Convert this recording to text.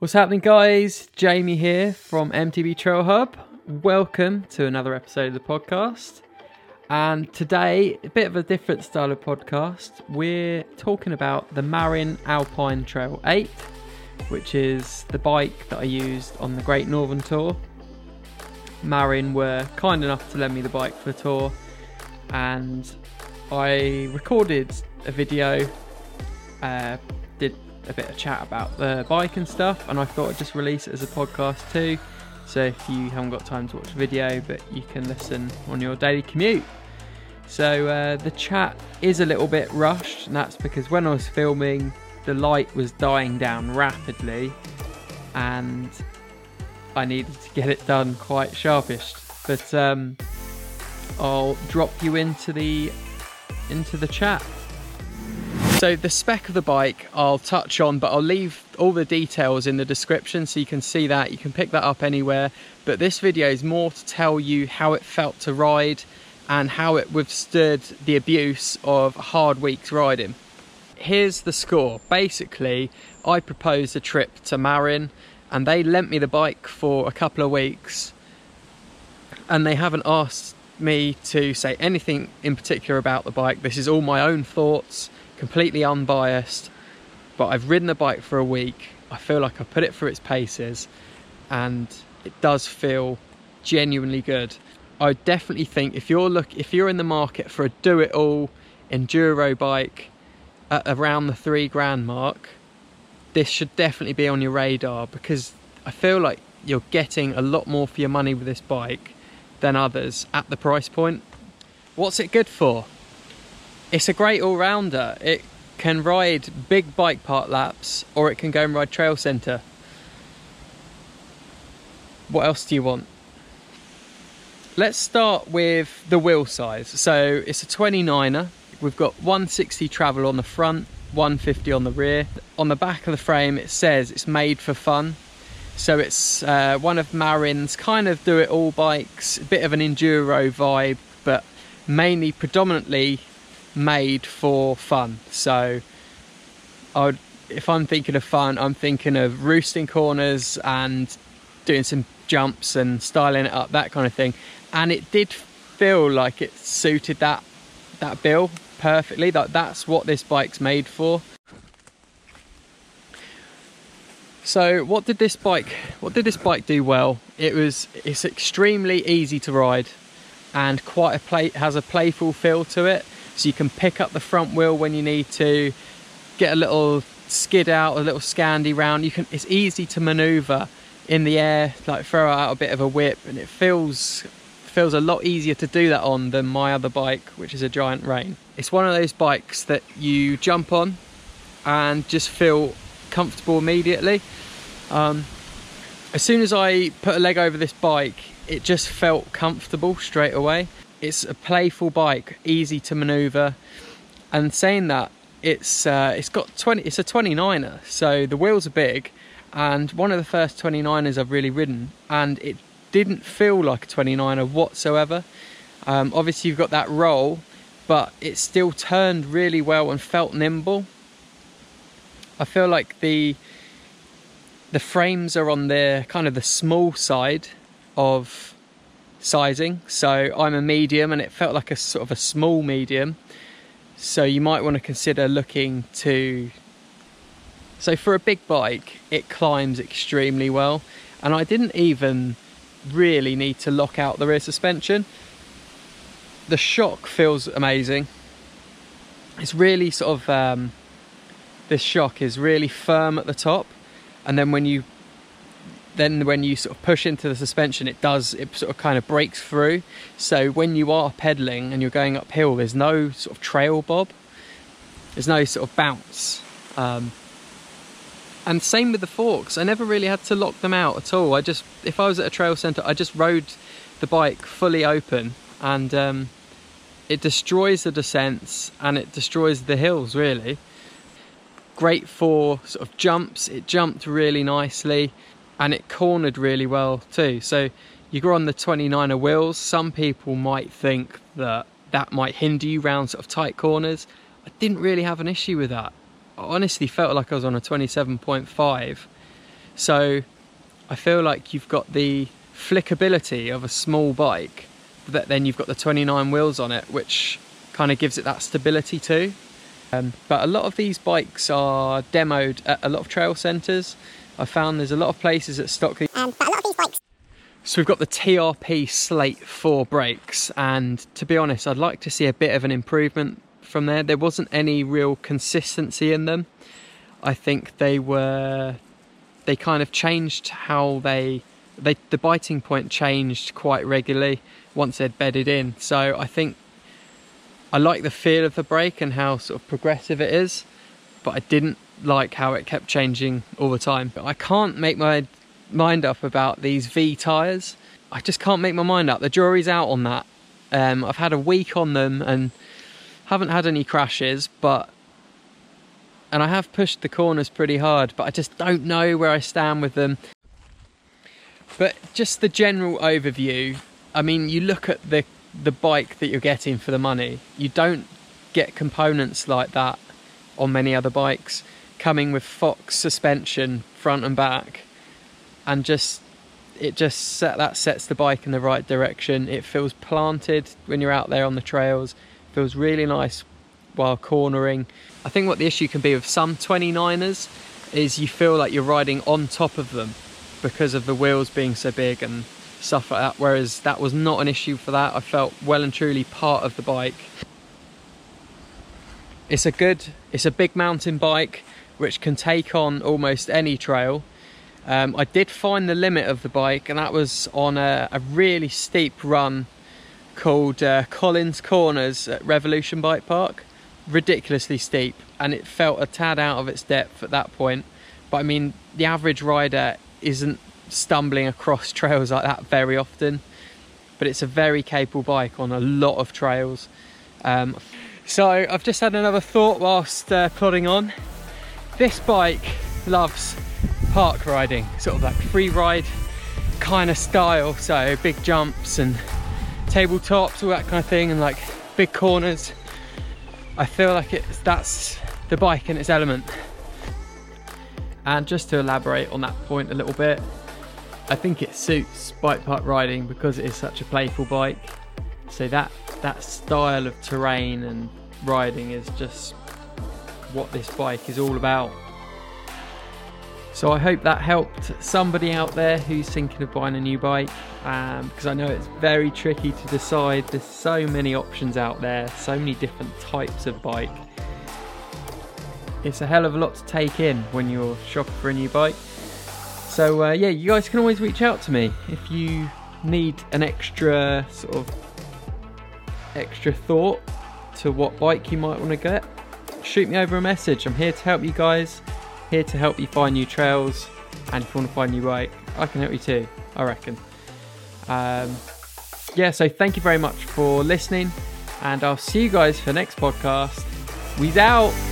What's happening, guys? Jamie here from MTB Trail Hub. Welcome to another episode of the podcast. And today, a bit of a different style of podcast. We're talking about the Marin Alpine Trail 8, which is the bike that I used on the Great Northern Tour. Marin were kind enough to lend me the bike for the tour, and I recorded a video, uh, a bit of chat about the bike and stuff, and I thought I'd just release it as a podcast too. So if you haven't got time to watch the video, but you can listen on your daily commute. So uh, the chat is a little bit rushed, and that's because when I was filming, the light was dying down rapidly, and I needed to get it done quite sharpish. But um, I'll drop you into the into the chat. So the spec of the bike I'll touch on, but I'll leave all the details in the description so you can see that. You can pick that up anywhere. But this video is more to tell you how it felt to ride and how it withstood the abuse of hard weeks riding. Here's the score. Basically, I proposed a trip to Marin and they lent me the bike for a couple of weeks and they haven't asked me to say anything in particular about the bike. This is all my own thoughts completely unbiased. But I've ridden the bike for a week. I feel like I put it through its paces, and it does feel genuinely good. I definitely think if you're look if you're in the market for a do-it-all enduro bike at around the three grand mark, this should definitely be on your radar because I feel like you're getting a lot more for your money with this bike than others at the price point. What's it good for? It's a great all-rounder. It can ride big bike park laps or it can go and ride trail centre. What else do you want? Let's start with the wheel size. So it's a 29er. We've got 160 travel on the front, 150 on the rear. On the back of the frame it says it's made for fun. So it's uh, one of Marin's kind of do-it-all bikes, a bit of an enduro vibe, but mainly predominantly made for fun. So, I would, if I'm thinking of fun, I'm thinking of roosting corners and doing some jumps and styling it up, that kind of thing. And it did feel like it suited that that bill perfectly. That that's what this bike's made for. So what did this bike what did this bike do well? It was it's extremely easy to ride and quite a play has a playful feel to it so you can pick up the front wheel when you need to get a little skid out a little scandy round. You can it's easy to maneuver in the air like throw out a bit of a whip and it feels feels a lot easier to do that on than my other bike which is a Giant Reign. It's one of those bikes that you jump on and just feel comfortable immediately. Um, as soon as I put a leg over this bike it just felt comfortable straight away it's a playful bike, easy to manoeuvre. And saying that, it's uh, it's got 20. It's a 29er, so the wheels are big, and one of the first 29ers I've really ridden, and it didn't feel like a 29er whatsoever. Um, obviously, you've got that roll, but it still turned really well and felt nimble. I feel like the the frames are on the kind of the small side of sizing. So I'm a medium and it felt like a sort of a small medium. So you might want to consider looking to. So for a big bike, it climbs extremely well. And I didn't even really need to lock out the rear suspension. The shock feels amazing. It's really sort of, um, this shock is really firm at the top. And then when you then when you sort of push into the suspension it does it sort of kind of breaks through. So when you are pedaling and you're going uphill there's no sort of trail bob. There's no sort of bounce. Um, and same with the forks. I never really had to lock them out at all. I just if i was at a trail center i just rode the bike fully open and um, it destroys the descents and it destroys the hills really. Great for sort of jumps. It jumped really nicely and it cornered really well too. So you go on the 29er wheels, some people might think that that might hinder you round sort of tight corners. I didn't really have an issue with that. I honestly felt like I was on a 27.5. So I feel like you've got the flickability of a small bike, but then you've got the 29 wheels on it, which kind of gives it that stability too. Um, but a lot of these bikes are demoed at a lot of trail centres. I found there's a lot of places that stock these. Um, but a lot of these bikes. So we've got the TRP Slate 4 brakes, and to be honest, I'd like to see a bit of an improvement from there. There wasn't any real consistency in them. I think they were they kind of changed how they they the biting point changed quite regularly once they'd bedded in. So I think I like the feel of the brake and how sort of progressive it is, but I didn't like how it kept changing all the time. But I can't make my mind up about these Vee tyres. I just can't make my mind up. The jury's out on that. Um, I've had a week on them and haven't had any crashes, but and I have pushed the corners pretty hard, but I just don't know where I stand with them. But just the general overview, I mean, you look at the the bike that you're getting for the money. You don't get components like that on many other bikes coming with Fox suspension front and back and just it just set, that sets the bike in the right direction. It feels planted when you're out there on the trails. Feels really nice while cornering. I think what the issue can be with some 29ers is you feel like you're riding on top of them because of the wheels being so big and stuff like that, whereas that was not an issue for that. I felt well and truly part of the bike. It's a good, it's a big mountain bike which can take on almost any trail. Um, I did find the limit of the bike and that was on a, a really steep run called uh, Collins Corners at Revolution Bike Park. Ridiculously steep and it felt a tad out of its depth at that point. But I mean, the average rider isn't stumbling across trails like that very often, but it's a very capable bike on a lot of trails. Um, so I've just had another thought whilst uh, plodding on. This bike loves park riding, sort of like free ride kind of style. So big jumps and tabletops, all that kind of thing, and like big corners. I feel like it's that's the bike in its element. And just to elaborate on that point a little bit, I think it suits bike park riding because it is such a playful bike. So that that style of terrain and riding is just what this bike is all about. So I hope that helped somebody out there who's thinking of buying a new bike um, because I know it's very tricky to decide. There's so many options out there, so many different types of bike. It's a hell of a lot to take in when you're shopping for a new bike. So uh, yeah, you guys can always reach out to me if you need an extra sort of extra thought to what bike you might want to get. Shoot me over a message. I'm here to help you guys. Here to help you find new trails. And if you want to find new bike, I can help you too. I reckon. Um, yeah, so thank you very much for listening, and I'll see you guys for next podcast. We's out.